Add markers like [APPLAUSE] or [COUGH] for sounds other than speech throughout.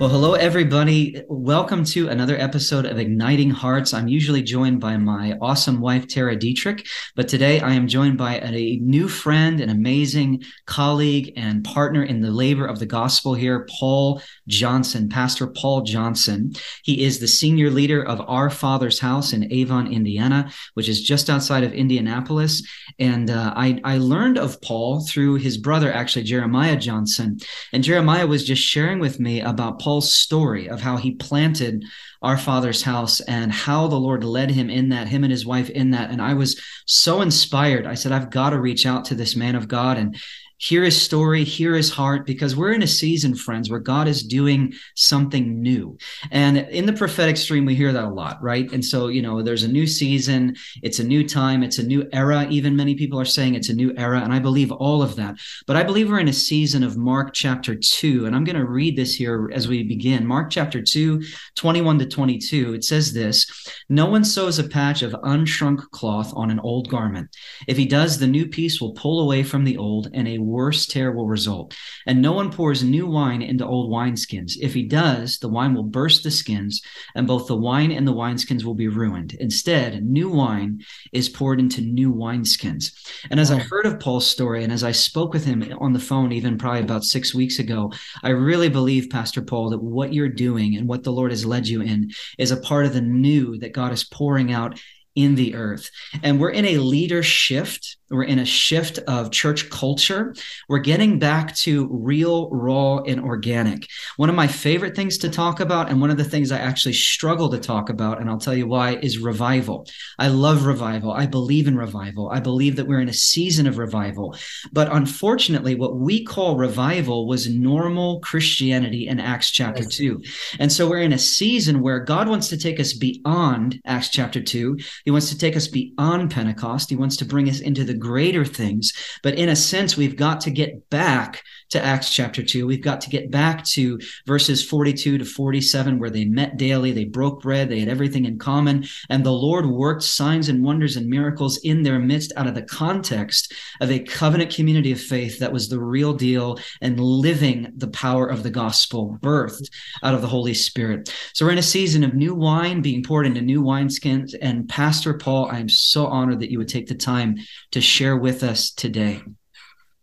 Well, hello, everybody. Welcome to another episode of Igniting Hearts. I'm usually joined by my awesome wife, Tara Deitrick, but today I am joined by a new friend, an amazing colleague, and partner in the labor of the gospel here, Paul Johnson, Pastor Paul Johnson. He is the senior leader of Our Father's House in Avon, Indiana, which is just outside of Indianapolis. And uh, I, I learned of Paul through his brother, actually, Jeremiah Johnson. And Jeremiah was just sharing with me about Paul's story of how he planted our father's house and how the Lord led him in that, him and his wife in that. And I was so inspired. I said, I've got to reach out to this man of God and hear his story, hear his heart, because we're in a season, friends, where God is doing something new. And in the prophetic stream, we hear that a lot, right? And so, you know, there's a new season, it's a new time, it's a new era. Even many people are saying it's a new era. And I believe all of that. But I believe we're in a season of Mark chapter 2. And I'm going to read this here as we begin. Mark chapter 2, 21 to 22. It says this No one sews a patch of unshrunk cloth on an old garment. If he does, the new piece will pull away from the old, and a worse terrible result. And no one pours new wine into old wineskins. If he does, the wine will burst the skins, and both the wine and the wineskins will be ruined. Instead, new wine is poured into new wineskins. And as I heard of Paul's story, and as I spoke with him on the phone, even probably about six weeks ago, I really believe, Pastor Paul, that what you're doing and what the Lord has led you in is a part of the new that God is pouring out in the earth. And we're in a leader shift we're in a shift of church culture. We're getting back to real, raw, and organic. One of my favorite things to talk about, and one of the things I actually struggle to talk about, and I'll tell you why, is revival. I love revival. I believe in revival. I believe that we're in a season of revival. But unfortunately, what we call revival was normal Christianity in Acts chapter yes. 2. And so we're in a season where God wants to take us beyond Acts chapter 2. He wants to take us beyond Pentecost. He wants to bring us into the greater things. But in a sense, we've got to get back to Acts chapter 2. We've got to get back to verses 42 to 47, where they met daily, they broke bread, they had everything in common, and the Lord worked signs and wonders and miracles in their midst out of the context of a covenant community of faith that was the real deal and living the power of the gospel, birthed out of the Holy Spirit. So we're in a season of new wine being poured into new wineskins. And Pastor Paul, I'm so honored that you would take the time to share with us today.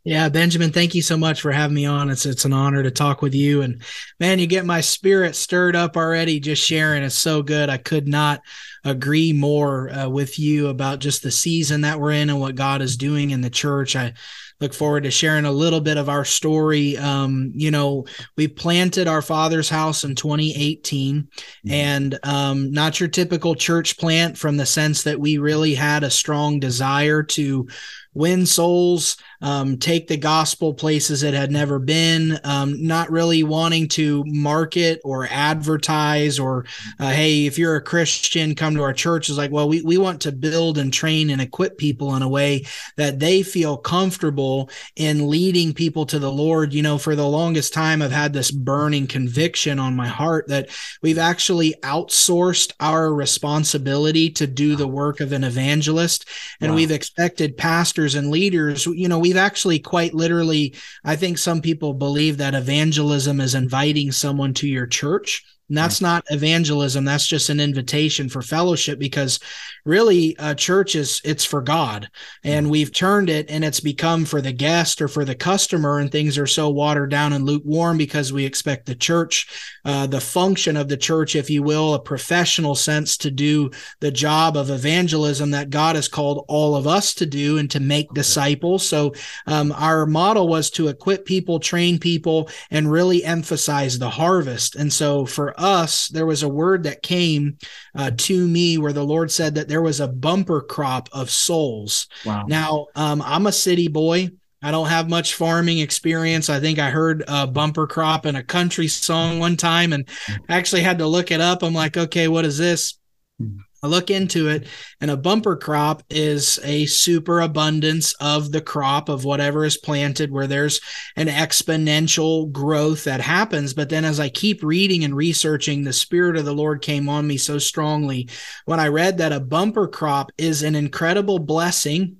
Yeah, Benjamin, thank you so much for having me on. It's it's an honor to talk with you. And man, you get my spirit stirred up already just sharing. It's so good. I could not agree more uh, with you about just the season that we're in and what God is doing in the church. I look forward to sharing a little bit of our story. Um, you know, we planted our father's house in 2018, mm-hmm. and um, not your typical church plant from the sense that we really had a strong desire to win souls, um, take the gospel places it had never been, um, not really wanting to market or advertise or, uh, hey, if you're a Christian, come to our church. Is like, well, we, we want to build and train and equip people in a way that they feel comfortable in leading people to the Lord. You know, for the longest time, I've had this burning conviction on my heart that we've actually outsourced our responsibility to do the work of an evangelist. And wow. we've expected pastors pastors and leaders, you know, we've actually quite literally, I think some people believe that evangelism is inviting someone to your church and that's not evangelism. That's just an invitation for fellowship because really a church is it's for God. And we've turned it and it's become for the guest or for the customer. And things are so watered down and lukewarm because we expect the church, uh, the function of the church, if you will, a professional sense to do the job of evangelism that God has called all of us to do and to make disciples. So um, our model was to equip people, train people, and really emphasize the harvest. And so for us, there was a word that came uh, to me where the Lord said that there was a bumper crop of souls. Wow. Now, um, I'm a city boy. I don't have much farming experience. I think I heard a bumper crop in a country song one time and actually had to look it up. I'm like, okay, what is this? I look into it, and a bumper crop is a super abundance of the crop of whatever is planted, where there's an exponential growth that happens. But then, as I keep reading and researching, the Spirit of the Lord came on me so strongly when I read that a bumper crop is an incredible blessing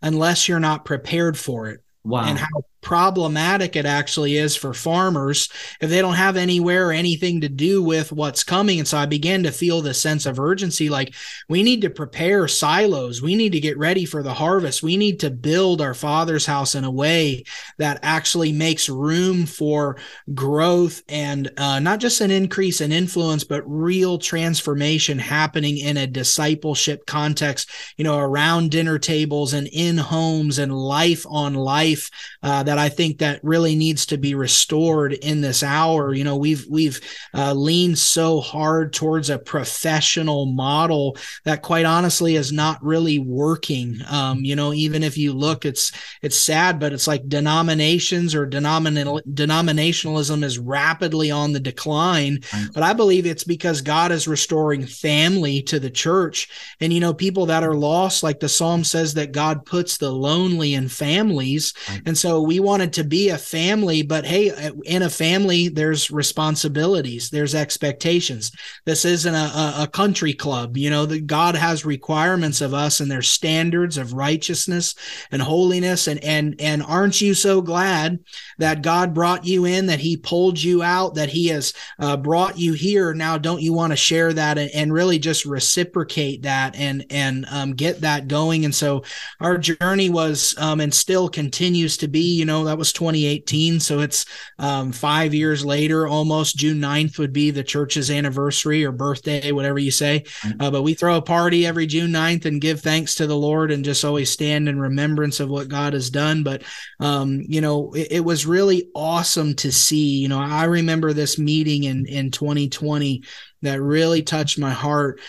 unless you're not prepared for it. Wow. And how problematic it actually is for farmers if they don't have anywhere or anything to do with what's coming. And so I began to feel the sense of urgency like we need to prepare silos. We need to get ready for the harvest. We need to build our father's house in a way that actually makes room for growth and uh, not just an increase in influence, but real transformation happening in a discipleship context, you know, around dinner tables and in homes and life on life uh, that I think that really needs to be restored in this hour. You know, we've we've uh, leaned so hard towards a professional model that, quite honestly, is not really working. Um, you know, even if you look, it's it's sad, but it's like denominations or denominal denominationalism is rapidly on the decline. Right. But I believe it's because God is restoring family to the church, and you know, people that are lost, like the Psalm says that God puts the lonely in families, right. and so we wanted to be a family, but hey, in a family, there's responsibilities, there's expectations. This isn't a, a country club. You know, that God has requirements of us and there's standards of righteousness and holiness. And and and aren't you so glad that God brought you in, that He pulled you out, that He has uh, brought you here? Now, don't you want to share that and, and really just reciprocate that and and um, get that going? And so our journey was um, and still continues to be. You know, that was 2018, so it's um, five years later, almost June 9th would be the church's anniversary or birthday, whatever you say. Mm-hmm. Uh, but we throw a party every June 9th and give thanks to the Lord and just always stand in remembrance of what God has done. But, um, you know, it, it, was really awesome to see. You know, I remember this meeting in, in 2020 that really touched my heart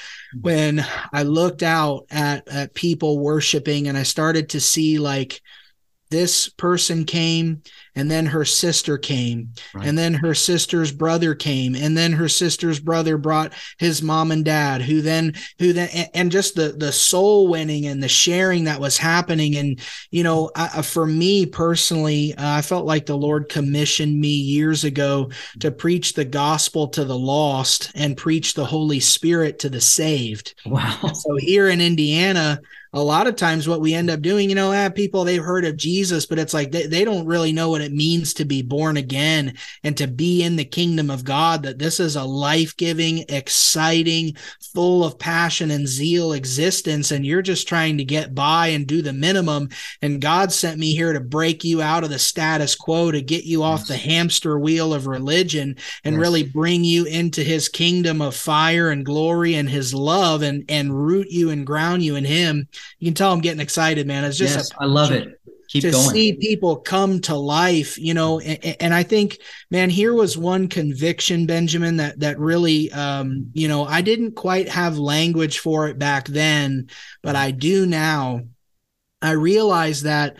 when I looked out at, at people worshiping and I started to see like, this person came and then her sister came right. and then her sister's brother came and then her sister's brother brought his mom and dad who then who then and just the the soul winning and the sharing that was happening. And you know I, for me personally uh, i felt like the lord commissioned me years ago to preach the gospel to the lost and preach the holy spirit to the saved. Wow. So here in indiana a lot of times what we end up doing, you know, ah, people they've heard of Jesus, but it's like they, they don't really know what it means to be born again and to be in the kingdom of God, that this is a life-giving, exciting, full of passion and zeal existence. And you're just trying to get by and do the minimum. And God sent me here to break you out of the status quo, to get you off yes. the hamster wheel of religion and yes. really bring you into his kingdom of fire and glory and his love and, and root you and ground you in him you can tell I'm getting excited, man. It's just yes, a, I love it. Keep to going. see people come to life, you know, and, and, I think, man, here was one conviction, Benjamin, that that really, um, you know, I didn't quite have language for it back then, but I do now. I realize that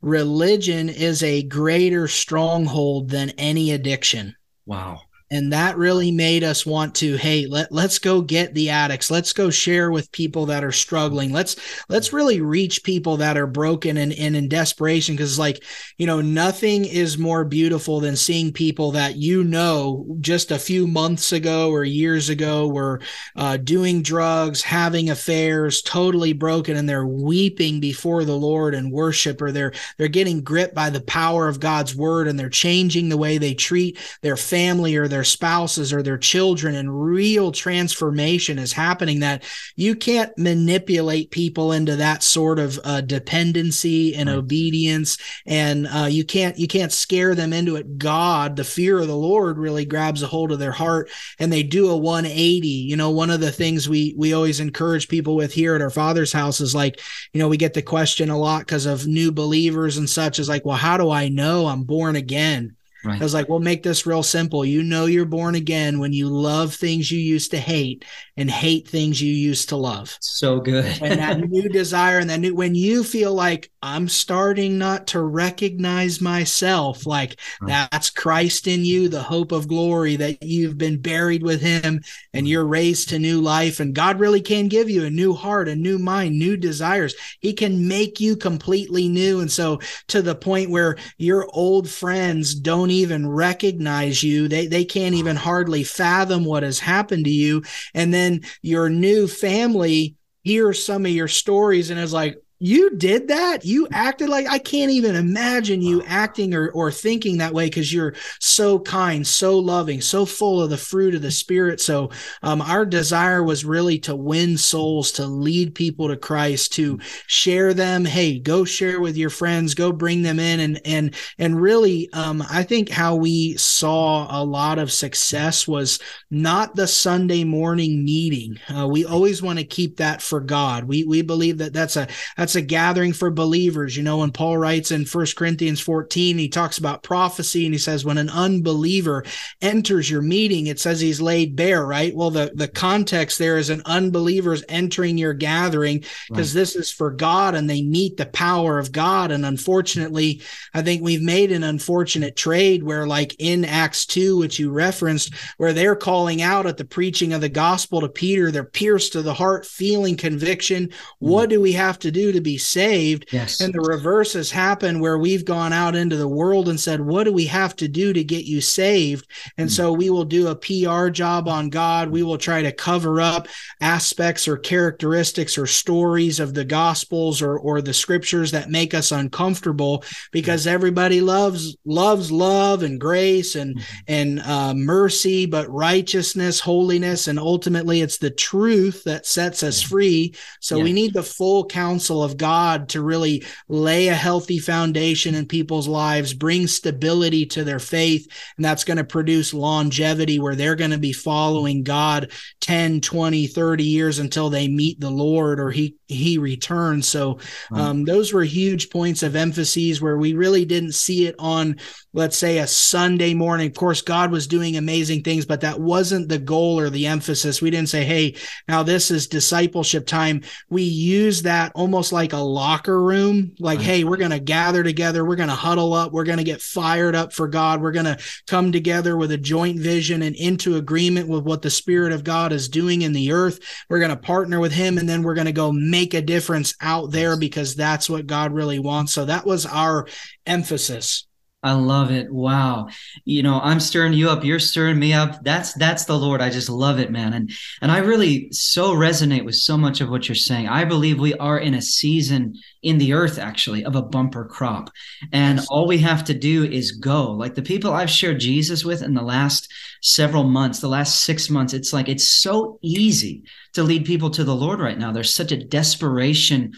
religion is a greater stronghold than any addiction. Wow and that really made us want to hey let, let's go get the addicts. Let's go share with people that are struggling. Let's let's really reach people that are broken and, and in desperation. Because like you know nothing is more beautiful than seeing people that you know just a few months ago or years ago were uh, doing drugs having affairs totally broken and they're weeping before the lord and worship or they're they're getting gripped by the power of god's word and they're changing the way they treat their family or their their spouses or their children and real transformation is happening that you can't manipulate people into that sort of uh, dependency and right. obedience. And uh, you can't you can't scare them into it. God the fear of the lord really grabs a hold of their heart and they do a 180 you know one of the things we we always encourage people with here at our father's house is like you know we get the question a lot because of new believers and such is like well how do i know i'm born again Right. I was like, we'll make this real simple. You know you're born again when you love things you used to hate and hate things you used to love. So good. and that [LAUGHS] new desire and that new when you feel like I'm starting not to recognize myself, like right. that's Christ in you, the hope of glory that you've been buried with him and you're raised to new life. And God really can give you a new heart, a new mind, new desires. He can make you completely new. And so to the point where your old friends don't even recognize you. They they can't even hardly fathom what has happened to you. And then your new family hears some of your stories and is like, you did that? You acted like i can't even imagine you acting or, or thinking that way because you're so kind so loving so full of the fruit of the spirit. So um, our desire was really to win souls to lead people to christ to share them. Hey go share with your friends go bring them in. And and and really um, i think how we saw a lot of success was not the sunday morning meeting. Uh, we always want to keep that for god. We we believe that that's a that's that's a gathering for believers. You know, when Paul writes in First Corinthians 14, he talks about prophecy and he says, when an unbeliever enters your meeting, it says he's laid bare, right? Well, the, the context there is an unbeliever's entering your gathering because right. this is for God and they meet the power of God. And unfortunately, I think we've made an unfortunate trade where, like in Acts 2, which you referenced, where they're calling out at the preaching of the gospel to Peter, they're pierced to the heart, feeling conviction. Mm. What do we have to do to be saved. Yes. And the reverse has happened where we've gone out into the world and said, What do we have to do to get you saved? And mm. so we will do a PR job on God. We will try to cover up aspects or characteristics or stories of the gospels or, or the scriptures that make us uncomfortable because everybody loves loves love and grace and mm. and uh, mercy, but righteousness, holiness, and ultimately it's the truth that sets us free. So yeah. we need the full counsel of of God to really lay a healthy foundation in people's lives, bring stability to their faith. And that's going to produce longevity where they're going to be following God 10, 20, 30 years until they meet the Lord or he, he returns. So um, those were huge points of emphases where we really didn't see it on let's say a Sunday morning. Of course, God was doing amazing things, but that wasn't the goal or the emphasis. We didn't say, Hey, now this is discipleship time. We use that almost like a locker room. Like, right. Hey, we're going to gather together. We're going to huddle up. We're going to get fired up for God. We're going to come together with a joint vision and into agreement with what the spirit of God is doing in the earth. We're going to partner with him and then we're going to go make a difference out there because that's what God really wants. So that was our emphasis. I love it. Wow. You know, I'm stirring you up. You're stirring me up. That's that's the Lord. I just love it, man. And and I really so resonate with so much of what you're saying. I believe we are in a season in the earth actually of a bumper crop. And all we have to do is go. Like the people I've shared Jesus with in the last several months, the last 6 months, it's like it's so easy to lead people to the Lord right now. There's such a desperation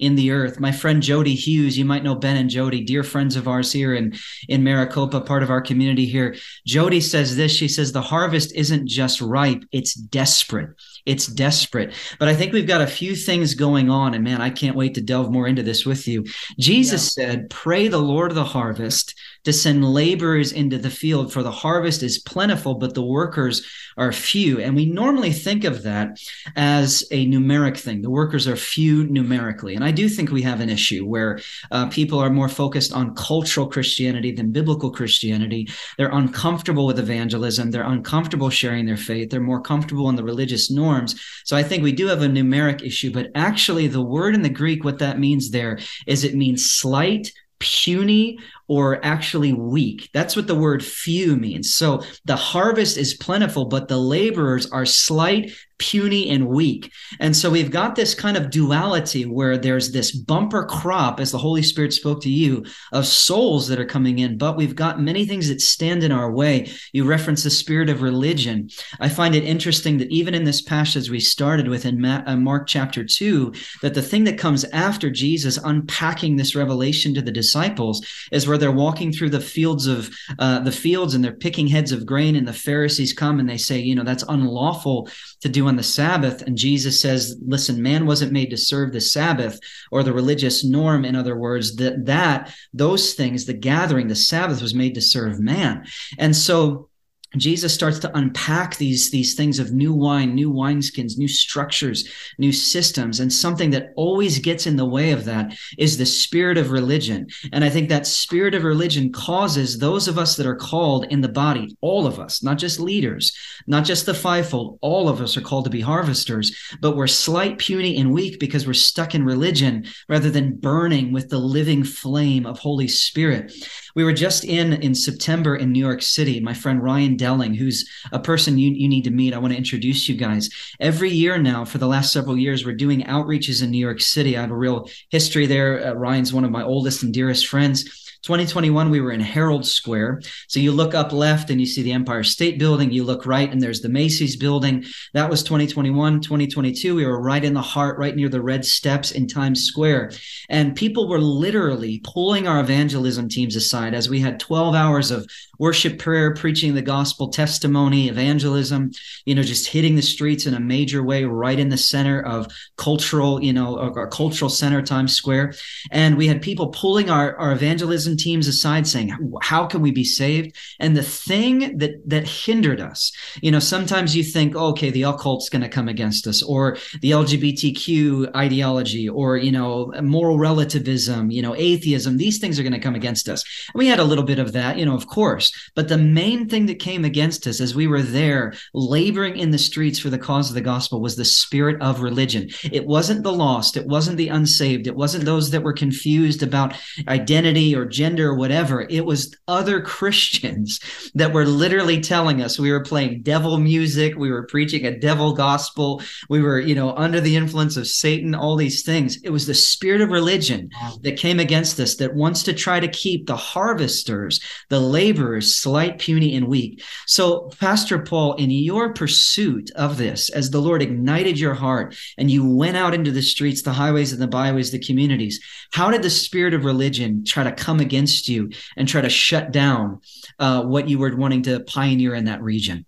in the earth. My friend Jody Hughes, you might know Ben and Jody, dear friends of ours here in, in Maricopa, part of our community here. Jody says this She says, The harvest isn't just ripe, it's desperate. It's desperate. But I think we've got a few things going on. And man, I can't wait to delve more into this with you. Jesus yeah. said, Pray the Lord of the harvest to send laborers into the field, for the harvest is plentiful, but the workers are few. And we normally think of that as a numeric thing. The workers are few numerically. And I do think we have an issue where uh, people are more focused on cultural Christianity than biblical Christianity. They're uncomfortable with evangelism, they're uncomfortable sharing their faith, they're more comfortable in the religious norms. So I think we do have a numeric issue, but actually, the word in the Greek, what that means there is it means slight puny or actually weak. That's what the word few means. So the harvest is plentiful, but the laborers are slight, puny, and weak. And so we've got this kind of duality where there's this bumper crop, as the Holy Spirit spoke to you, of souls that are coming in, but we've got many things that stand in our way. You reference the spirit of religion. I find it interesting that even in this passage we started with in uh, Mark chapter 2, that the thing that comes after Jesus unpacking this revelation to the disciples is where they're walking through the fields of uh, the fields and they're picking heads of grain and the pharisees come and they say you know that's unlawful to do on the sabbath. And jesus says listen man wasn't made to serve the sabbath or the religious norm. In other words that that those things the gathering the sabbath was made to serve man. And so Jesus starts to unpack these, these things of new wine, new wineskins, new structures, new systems. And something that always gets in the way of that is the spirit of religion. And I think that spirit of religion causes those of us that are called in the body, all of us, not just leaders, not just the fivefold, all of us are called to be harvesters, but we're slight, puny, and weak because we're stuck in religion rather than burning with the living flame of Holy Spirit. We were just in in September in New York City. My friend Ryan Delling, who's a person you, you need to meet, I want to introduce you guys. Every year now, for the last several years, we're doing outreaches in New York City. I have a real history there. Uh, Ryan's one of my oldest and dearest friends 2021, we were in Herald Square. So you look up left and you see the Empire State Building. You look right and there's the Macy's building. That was 2021. 2022, we were right in the heart, right near the red steps in Times Square. And people were literally pulling our evangelism teams aside as we had 12 hours of worship, prayer, preaching the gospel, testimony, evangelism, you know, just hitting the streets in a major way, right in the center of cultural, you know, our cultural center, Times Square. And we had people pulling our, our evangelism teams aside saying, how can we be saved? And the thing that that hindered us, you know, sometimes you think, oh, okay, the occult's going to come against us, or the LGBTQ ideology, or, you know, moral relativism, you know, atheism, these things are going to come against us. And we had a little bit of that, you know, of course. But the main thing that came against us as we were there laboring in the streets for the cause of the gospel was the spirit of religion. It wasn't the lost, it wasn't the unsaved, it wasn't those that were confused about identity or gender or whatever. It was other [LAUGHS] Christians that were literally telling us we were playing devil music, we were preaching a devil gospel, we were, you know, under the influence of Satan, all these things. It was the spirit of religion that came against us that wants to try to keep the harvesters, the laborers, slight, puny, and weak. So, Pastor Paul, in your pursuit of this, as the Lord ignited your heart and you went out into the streets, the highways, and the byways, the communities, how did the spirit of religion try to come against you and try to shut down uh, what you were wanting to pioneer in that region?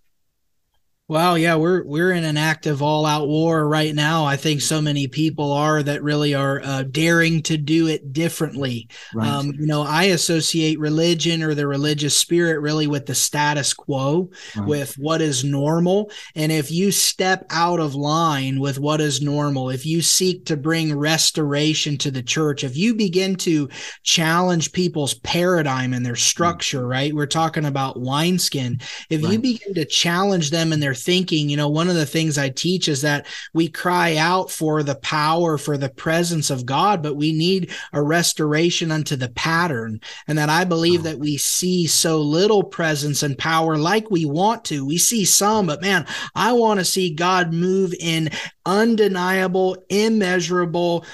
Well, yeah, we're we're in an active all-out war right now. I think so many people are that really are uh, daring to do it differently. Right. Um, you know, I associate religion or the religious spirit really with the status quo, right. with what is normal. And if you step out of line with what is normal, if you seek to bring restoration to the church, if you begin to challenge people's paradigm and their structure, right? We're talking about wineskin. If right. you begin to challenge them and their thinking, you know, one of the things I teach is that we cry out for the power, for the presence of God, but we need a restoration unto the pattern. And that I believe oh. that we see so little presence and power like we want to. We see some, but man, I want to see God move in undeniable, immeasurable,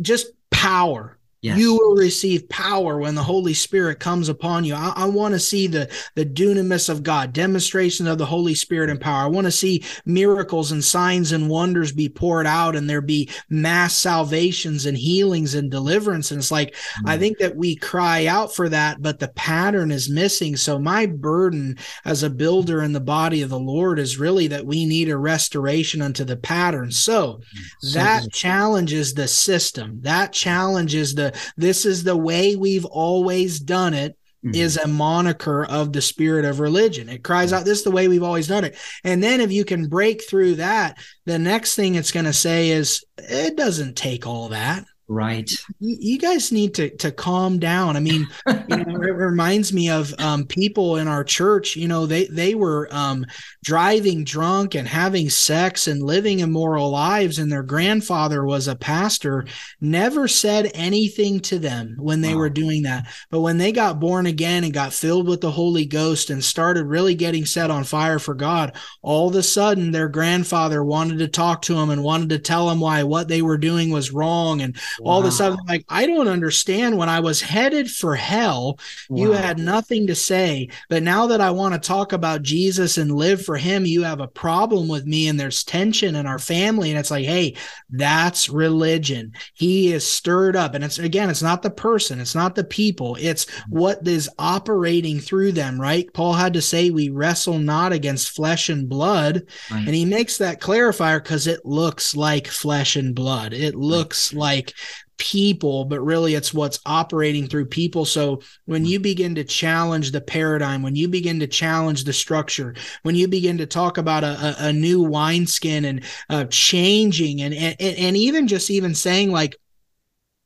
just power Yes. You will receive power when the Holy Spirit comes upon you. I, I want to see the, the dunamis of God, demonstration of the Holy Spirit and power. I want to see miracles and signs and wonders be poured out and there be mass salvations and healings and deliverance. And it's like, mm-hmm. I think that we cry out for that, but the pattern is missing. So my burden as a builder in the body of the Lord is really that we need a restoration unto the pattern. So, so that challenges the system. That challenges the this is the way we've always done it mm-hmm. is a moniker of the spirit of religion. It cries out, This is the way we've always done it. And then if you can break through that, the next thing it's going to say is, It doesn't take all that. Right. You, you, guys need to to calm down. I mean, you know, it [LAUGHS] reminds me of um, people in our church. You know, they they were um, driving drunk and having sex and living immoral lives, and their grandfather was a pastor. Never said anything to them when they wow. were doing that, but when they got born again and got filled with the Holy Ghost and started really getting set on fire for God, all of a sudden their grandfather wanted to talk to them and wanted to tell them why what they were doing was wrong and wow. all of a sudden like i don't understand when i was headed for hell wow. you had nothing to say. But now that i want to talk about jesus and live for him you have a problem with me and there's tension in our family. And it's like hey that's religion. He is stirred up. And it's again it's not the person it's not the people it's mm. what is operating through them right? Paul had to say we wrestle not against flesh and blood. Right. and he makes that clarifier because it looks like flesh and blood. It looks like people, but really it's what's operating through people. So when you begin to challenge the paradigm, when you begin to challenge the structure, when you begin to talk about a, a, a new wineskin and uh, changing and, and, and even just even saying like,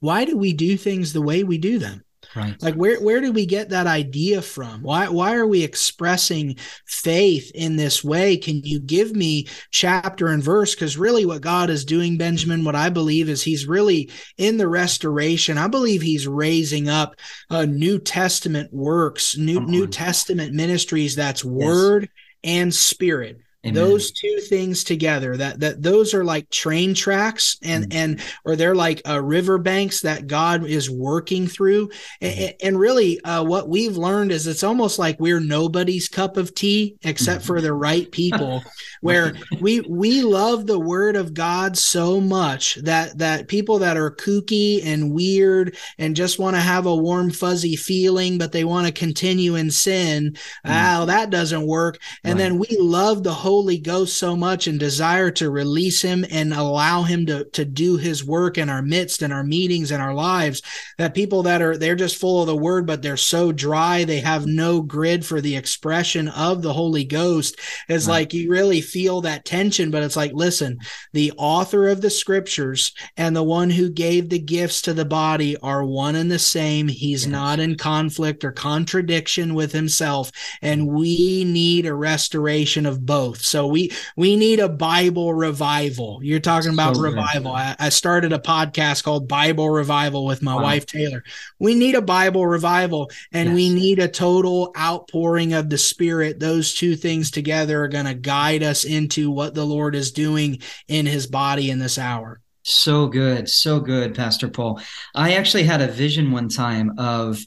why do we do things the way we do them? Right. Like where where do we get that idea from? Why why are we expressing faith in this way? Can you give me chapter and verse? Because really what God is doing, Benjamin, what I believe is he's really in the restoration. I believe he's raising up uh, New Testament works, New New Testament ministries that's word and spirit Amen. those two things together that that those are like train tracks and mm-hmm. and or they're like uh, river banks that god is working through mm-hmm. and, and, really uh, what we've learned is it's almost like we're nobody's cup of tea except mm-hmm. for the right people [LAUGHS] where we we love the word of god so much that that people that are kooky and weird and just want to have a warm fuzzy feeling but they want to continue in sin mm. oh that doesn't work and right. then we love the whole Holy Ghost so much and desire to release him and allow him to, to do his work in our midst and our meetings and our lives that people that are they're just full of the word but they're so dry they have no grid for the expression of the Holy Ghost is right. like you really feel that tension but it's like listen the author of the scriptures and the one who gave the gifts to the body are one and the same he's yes. not in conflict or contradiction with himself and mm. we need a restoration of both so we we need a Bible revival. You're talking about so revival. I, I, started a podcast called Bible Revival with my wow. wife Taylor. We need a Bible revival and yes. we need a total outpouring of the Spirit. Those two things together are going to guide us into what the Lord is doing in His body in this hour. So good, so good, Pastor Paul. I actually had a vision one time of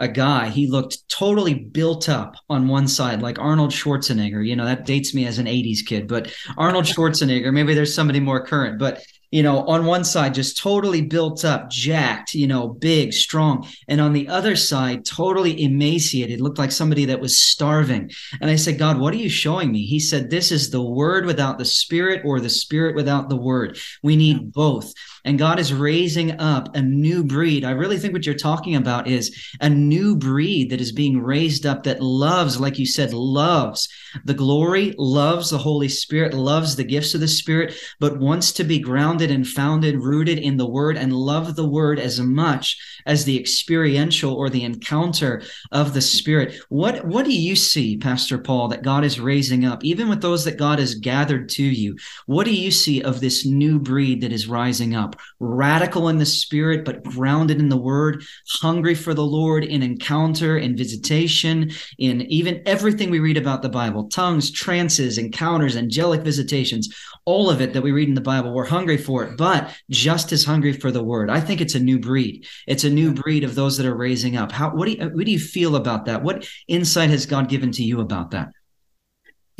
a guy. He looked totally built up on one side, like Arnold Schwarzenegger. You know, that dates me as an 80s kid, but Arnold [LAUGHS] Schwarzenegger, maybe there's somebody more current, but you know, on one side, just totally built up, jacked, you know, big, strong. And on the other side, totally emaciated, looked like somebody that was starving. And I said, God, what are you showing me? He said, This is the word without the spirit or the spirit without the word. We need both. And God is raising up a new breed. I really think what you're talking about is a new breed that is being raised up that loves, like you said, loves the glory, loves the Holy Spirit, loves the gifts of the Spirit, but wants to be grounded and founded, rooted in the Word, and love the Word as much as the experiential or the encounter of the Spirit. What, what do you see, Pastor Paul, that God is raising up, even with those that God has gathered to you? What do you see of this new breed that is rising up? Radical in the Spirit, but grounded in the Word, hungry for the Lord in encounter, in visitation, in even everything we read about the Bible tongues, trances, encounters, angelic visitations, all of it that we read in the Bible. We're hungry for it, but just as hungry for the Word. I think it's a new breed. It's a a new breed of those that are raising up. How what do you what do you feel about that? What insight has God given to you about that?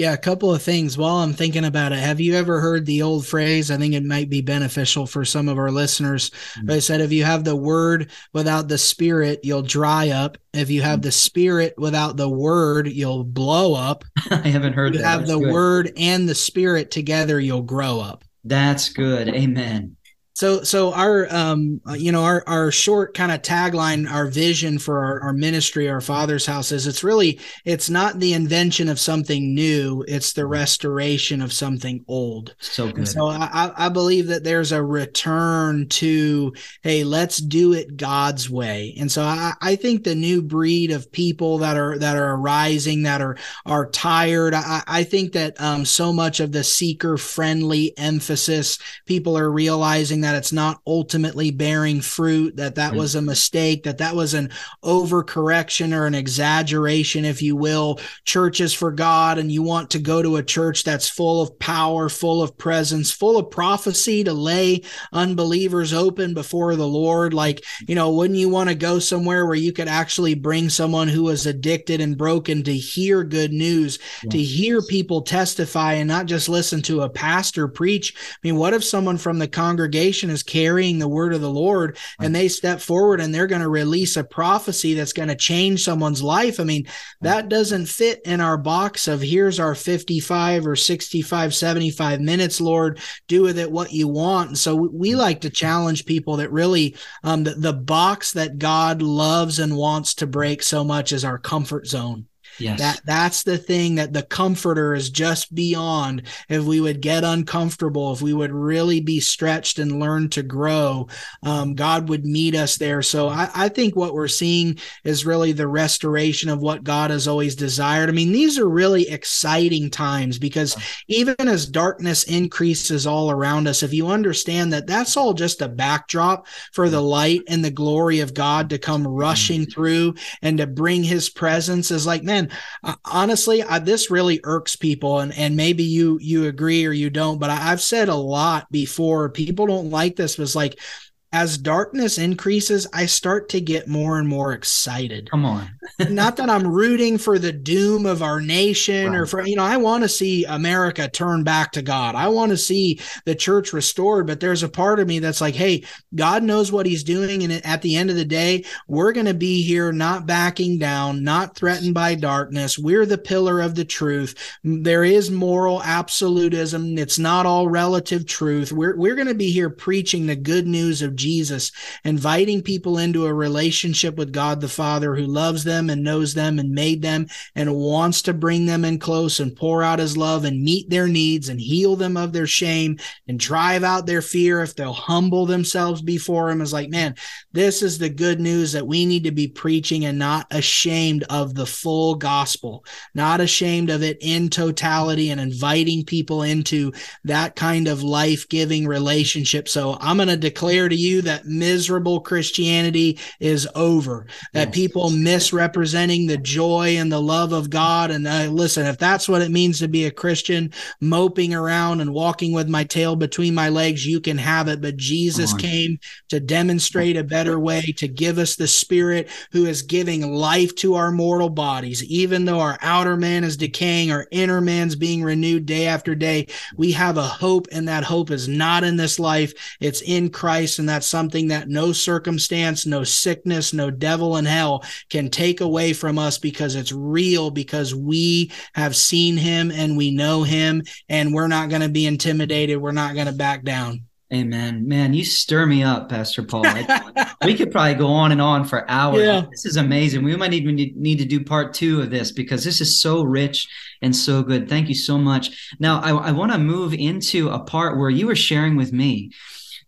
Yeah, a couple of things while I'm thinking about it. Have you ever heard the old phrase? I think it might be beneficial for some of our listeners. Mm-hmm. I said, if you have the word without the spirit, you'll dry up. If you have mm-hmm. the spirit without the word, you'll blow up. [LAUGHS] I haven't heard if you that. have That's the good. word and the spirit together, you'll grow up. That's good. Amen. So, so our, um, uh, you know, our, our short kind of tagline, our vision for our, our ministry, our father's house is it's really, it's not the invention of something new. It's the restoration of something old. So good. And so I, I believe that there's a return to, Hey, let's do it God's way. And so I, I think the new breed of people that are, that are arising, that are, are tired. I, I think that, um, so much of the seeker friendly emphasis, people are realizing that that it's not ultimately bearing fruit, that that mm. was a mistake, that that was an overcorrection or an exaggeration, if you will. Churches for God, and you want to go to a church that's full of power, full of presence, full of prophecy to lay unbelievers open before the Lord. Like, you know, wouldn't you want to go somewhere where you could actually bring someone who was addicted and broken to hear good news, to hear people testify and not just listen to a pastor preach? I mean, what if someone from the congregation is carrying the word of the Lord and they step forward and they're going to release a prophecy that's going to change someone's life. I mean, that doesn't fit in our box of here's our 55 or 65, 75 minutes, Lord, do with it what you want. And so we like to challenge people that really um, the, the box that God loves and wants to break so much is our comfort zone. Yes. That that's the thing that the comforter is just beyond. If we would get uncomfortable, if we would really be stretched and learn to grow, um, God would meet us there. So I, I think what we're seeing is really the restoration of what God has always desired. I mean, these are really exciting times because even as darkness increases all around us, if you understand that that's all just a backdrop for the light and the glory of God to come rushing through and to bring his presence is like, man, uh, honestly, I, this really irks people, and and maybe you you agree or you don't, but I, I've said a lot before. People don't like this, but it's like as darkness increases, I start to get more and more excited. Come on. [LAUGHS] Not that I'm rooting for the doom of our nation Right. or for, you know, I want to see America turn back to God. I want to see the church restored, but there's a part of me that's like, hey, God knows what he's doing. And at the end of the day, we're going to be here not backing down, not threatened by darkness. We're the pillar of the truth. There is moral absolutism. It's not all relative truth. We're, we're going to be here preaching the good news of Jesus, inviting people into a relationship with God the Father who loves them and knows them and made them and wants to bring them in close and pour out his love and meet their needs and heal them of their shame and drive out their fear if they'll humble themselves before him is like, man, this is the good news that we need to be preaching and not ashamed of the full gospel, not ashamed of it in totality and inviting people into that kind of life giving relationship. So I'm going to declare to you that miserable Christianity is over, that Yes. people misrepresenting the joy and the love of God. And uh, listen, if that's what it means to be a Christian, moping around and walking with my tail between my legs, you can have it. But Jesus came to demonstrate a better way, to give us the Spirit who is giving life to our mortal bodies. Even though our outer man is decaying, our inner man's being renewed day after day. We have a hope, and that hope is not in this life, it's in Christ. And that's something that no circumstance, no sickness, no devil in hell can take away from us because it's real, because we have seen him and we know him, and we're not going to be intimidated. We're not going to back down. Amen. Man, you stir me up, Pastor Paul. We could probably go on and on for hours. Yeah. This is amazing. We might even need, need to do part two of this because this is so rich and so good. Thank you so much. Now, I, I want to move into a part where you were sharing with me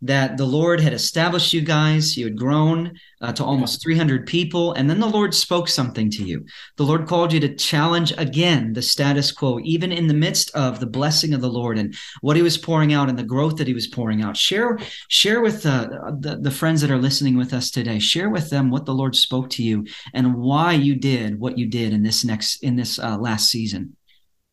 that the Lord had established you guys, you had grown uh, to almost 300 people, and then the Lord spoke something to you. The Lord called you to challenge again the status quo, even in the midst of the blessing of the Lord and what He was pouring out and the growth that He was pouring out. Share, share with uh, the the friends that are listening with us today. Share with them what the Lord spoke to you and why you did what you did in this next in this uh, last season.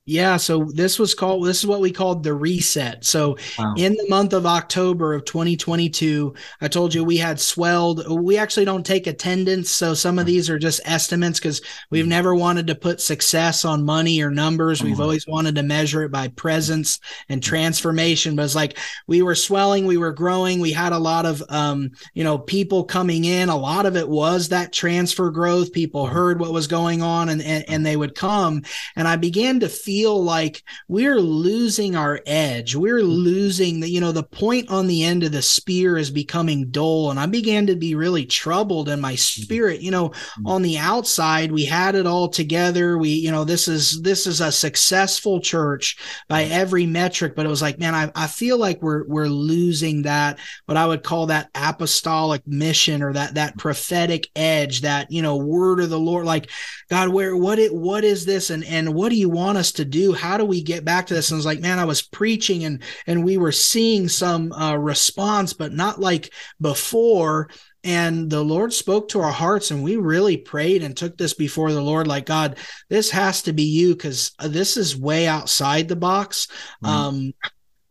Yeah, so this was called this is what we called the reset. So Wow. in the month of October of 2022, I told you we had swelled. We actually don't take attendance, so some of hmm. these are just estimates because we've hmm. never wanted to put success on money or numbers. We've Mhm. always wanted to measure it by presence and hmm. transformation. But it's like we were swelling, we were growing, we had a lot of um, you know, people coming in. A lot of it was that transfer growth. People heard what was going on and and, and they would come. And I began to feel like we're losing our edge. We're mm. losing the, you know, the point on the end of the spear is becoming dull. And I began to be really troubled in my mm-hmm. spirit. You know, mm-hmm. on the outside, we had it all together. We, you know, this is this is a successful church by mm-hmm. every metric, but it was like, man, I, I feel like we're we're losing that, what I would call that apostolic mission or that that prophetic edge, that, you know, word of the Lord. Like, God, where what it what is this and and what do you want us to do? How do we get back to this? And I was like, man, I was preaching and and we were seeing some uh, response, but not like before. And the Lord spoke to our hearts, and we really prayed and took this before the Lord. Like, God, this has to be you because this is way outside the box. Right. Um,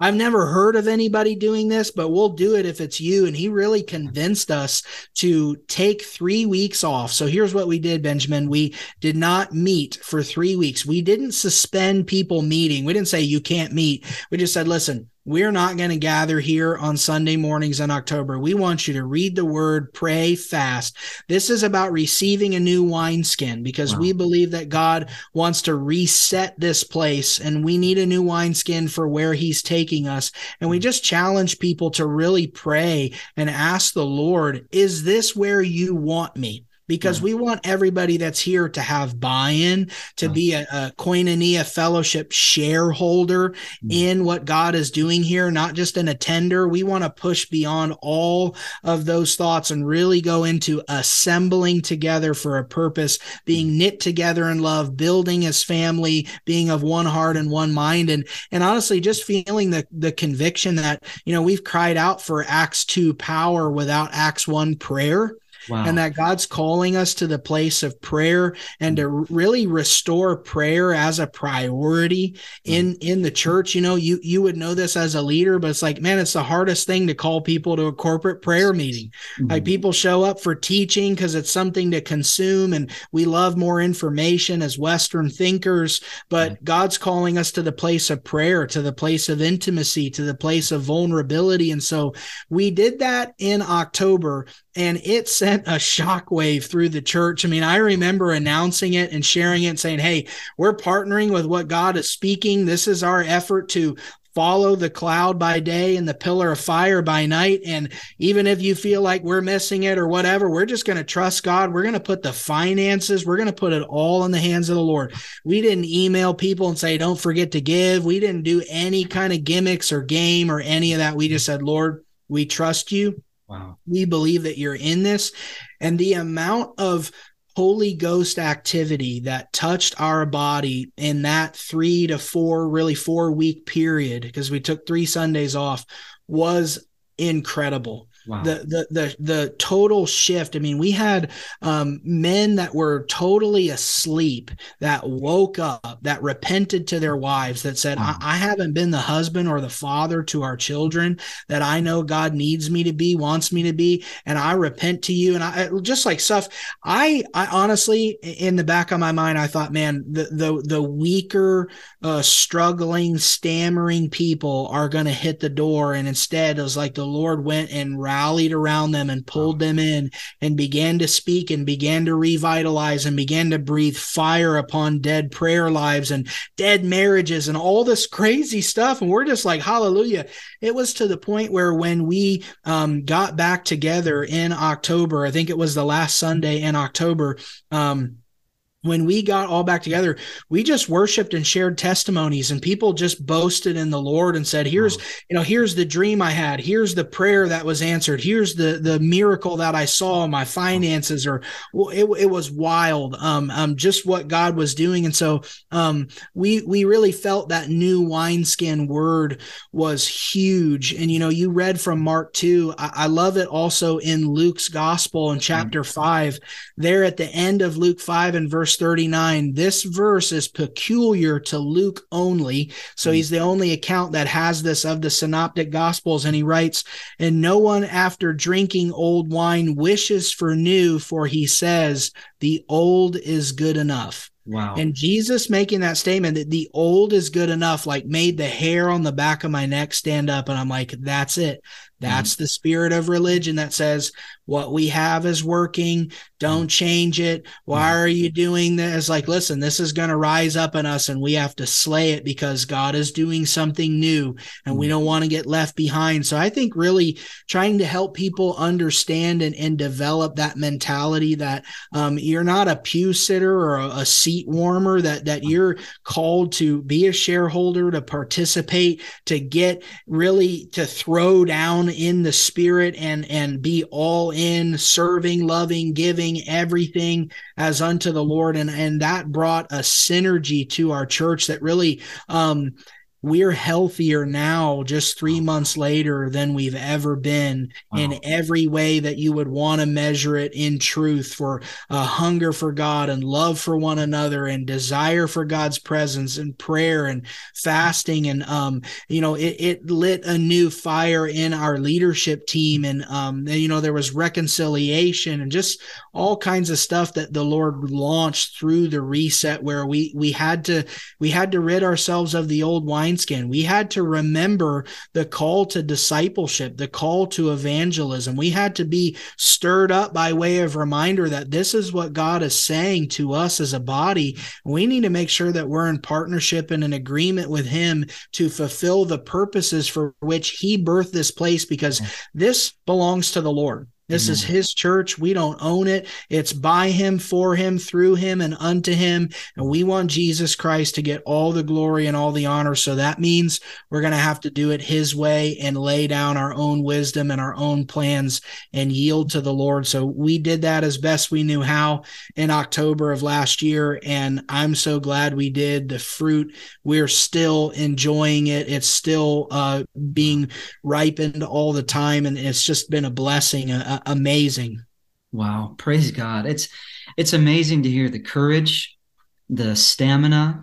I've never heard of anybody doing this, but we'll do it if it's you. And he really convinced us to take three weeks off. So here's what we did, Benjamin. We did not meet for three weeks. We didn't suspend people meeting. We didn't say you can't meet. We just said, listen, we're not going to gather here on Sunday mornings in October. We want you to read the word, pray, fast. This is about receiving a new wineskin because Wow. we believe that God wants to reset this place and we need a new wineskin for where he's taking us. And we mm. just challenge people to really pray and ask the Lord, is this where you want me? Because hmm. we want everybody that's here to have buy-in to hmm. be a, a koinonia fellowship shareholder mm-hmm. in what god is doing here not just an attender we want to push beyond all of those thoughts and really go into assembling together for a purpose hmm. being knit together in love building as family being of one heart and one mind. And and honestly just feeling the the conviction that you know we've cried out for acts 2 power without acts 1 prayer Wow. And that God's calling us to the place of prayer and to really restore prayer as a priority in in the church. You know, you you would know this as a leader, but it's like, man, it's the hardest thing to call people to a corporate prayer meeting. Mm-hmm. Like people show up for teaching because it's something to consume, and we love more information as Western thinkers. But mm-hmm. God's calling us to the place of prayer, to the place of intimacy, to the place of vulnerability, and so we did that in October and it sent a shockwave through the church. I mean, I remember announcing it and sharing it and saying, Hey, we're partnering with what God is speaking. This is our effort to follow the cloud by day and the pillar of fire by night. And even if you feel like we're missing it or whatever, we're just going to trust God. We're going to put the finances, we're going to put it all in the hands of the Lord. We didn't email people and say, don't forget to give. We didn't do any kind of gimmicks or game or any of that. We just said, Lord, we trust you. Wow. We believe that you're in this. And the amount of Holy Ghost activity that touched our body in that three to four, really four week period, because we took three Sundays off, was incredible. Wow. The, the the the total shift. I mean, we had um, men that were totally asleep that woke up, that repented to their wives, that said, wow. I, I, haven't been the husband or the father to our children that I know God needs me to be, wants me to be, and I repent to you." And I just like stuff. I I honestly, in the back of my mind, I thought, man, the the the weaker, uh, struggling, stammering people are going to hit the door, and instead, it was like the Lord went and rallied around them and pulled them in and began to speak and began to revitalize and began to breathe fire upon dead prayer lives and dead marriages and all this crazy stuff. And we're just like, hallelujah. It was to the point where when we um, got back together in October, I think it was the last Sunday in October. Um, when we got all back together, we just worshiped and shared testimonies and people just boasted in the Lord and said, here's, you know, here's the dream I had. Here's the prayer that was answered. Here's the, the miracle that I saw in my finances or well, it, it was wild. Um, um, just what God was doing. And so, um, we, we really felt that new wineskin word was huge. And, you know, you read from Mark 2. I, I love it also in Luke's gospel in chapter mm-hmm. five, there at the end of Luke 5 and verse 39. This verse is peculiar to Luke only. So he's the only account that has this of the synoptic gospels. And he writes, And no one after drinking old wine wishes for new, for he says, The old is good enough. Wow. And Jesus making that statement that the old is good enough, like made the hair on the back of my neck stand up. And I'm like, that's it. That's mm-hmm. the spirit of religion that says what we have is working. Don't change it. Why mm-hmm. are you doing this? Like, listen, this is going to rise up in us and we have to slay it because God is doing something new and we mm-hmm. don't want to get left behind. So I think really trying to help people understand and, and develop that mentality that um, you're not a pew sitter or a, a seat warmer, that, that you're called to be a shareholder, to participate, to get really to throw down in the spirit and and be all in serving loving giving everything as unto the lord. And and that brought a synergy to our church that really um we're healthier now just three months later than we've ever been wow. in every way that you would want to measure it in truth for a hunger for God and love for one another and desire for God's presence and prayer and fasting. And, um, you know, it, it lit a new fire in our leadership team. And, um, you know, there was reconciliation and just all kinds of stuff that the Lord launched through the reset where we, we had to, we had to rid ourselves of the old wine wineskin. We had to remember the call to discipleship, the call to evangelism. We had to be stirred up by way of reminder that this is what God is saying to us as a body. We need to make sure that we're in partnership and an agreement with Him to fulfill the purposes for which He birthed this place because this belongs to the Lord. This Amen. is his church. We don't own it. It's by him, for him, through him, and unto him. And we want Jesus Christ to get all the glory and all the honor. So that means we're going to have to do it his way and lay down our own wisdom and our own plans and yield to the Lord. So we did that as best we knew how in October of last year. And I'm so glad we did. The fruit, we're still enjoying it. It's still uh, being ripened all the time. And it's just been a blessing. Uh, amazing. Wow, praise God. It's it's amazing to hear the courage, the stamina,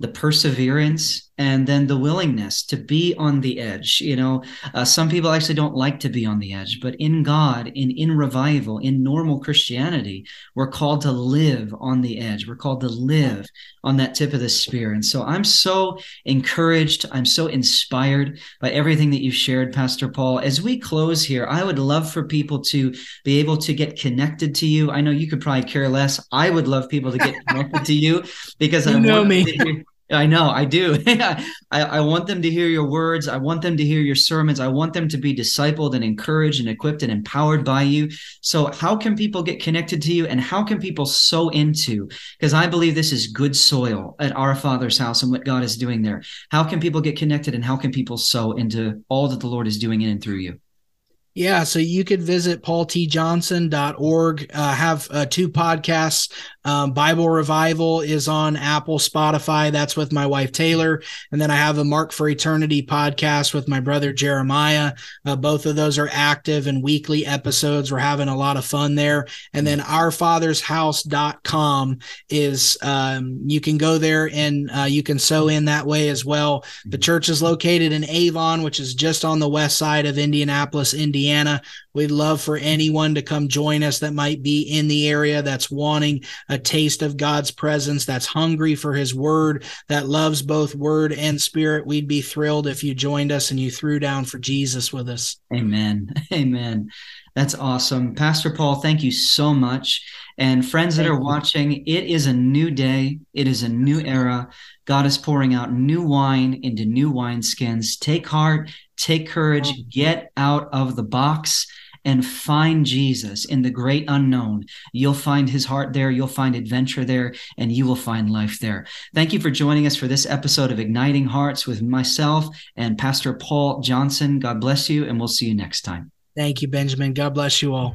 the perseverance and then the willingness to be on the edge you know? Uh, some people actually don't like to be on the edge but in god in in revival in normal christianity we're called to live on the edge. We're called to live on that tip of the spear. And so i'm so encouraged i'm so inspired by everything that you've shared pastor paul. As we close here i would love for people to be able to get connected to you. I know you could probably care less. I would love people to get connected to you because you i know me I know, I do. [LAUGHS] I, I want them to hear your words. I want them to hear your sermons. I want them to be discipled and encouraged and equipped and empowered by you. So, how can people get connected to you and how can people sow into? Because I believe this is good soil at our Father's house and what God is doing there. How can people get connected and how can people sow into all that the Lord is doing in and through you? Yeah, so you could visit paultjohnson.org. Uh, have uh, two podcasts. Um, Bible Revival is on Apple, Spotify. That's with my wife Taylor, and then I have a Mark for Eternity podcast with my brother Jeremiah. Uh, both of those are active and weekly episodes. We're having a lot of fun there. And then ourfathershouse.com is um, you can go there and uh, you can sow in that way as well. The church is located in Avon, which is just on the west side of Indianapolis, Indiana. Indiana. We'd love for anyone to come join us that might be in the area that's wanting a taste of God's presence, that's hungry for his word, that loves both word and spirit. We'd be thrilled if you joined us and you threw down for Jesus with us. Amen. [LAUGHS] Amen. That's awesome. Pastor Paul, thank you so much. And friends that are watching, it is a new day. It is a new era. God is pouring out new wine into new wineskins. Take heart, take courage, get out of the box and find Jesus in the great unknown. You'll find his heart there, you'll find adventure there, and you will find life there. Thank you for joining us for this episode of Igniting Hearts with myself and Pastor Paul Johnson. God bless you, and we'll see you next time. Thank you, Benjamin. God bless you all.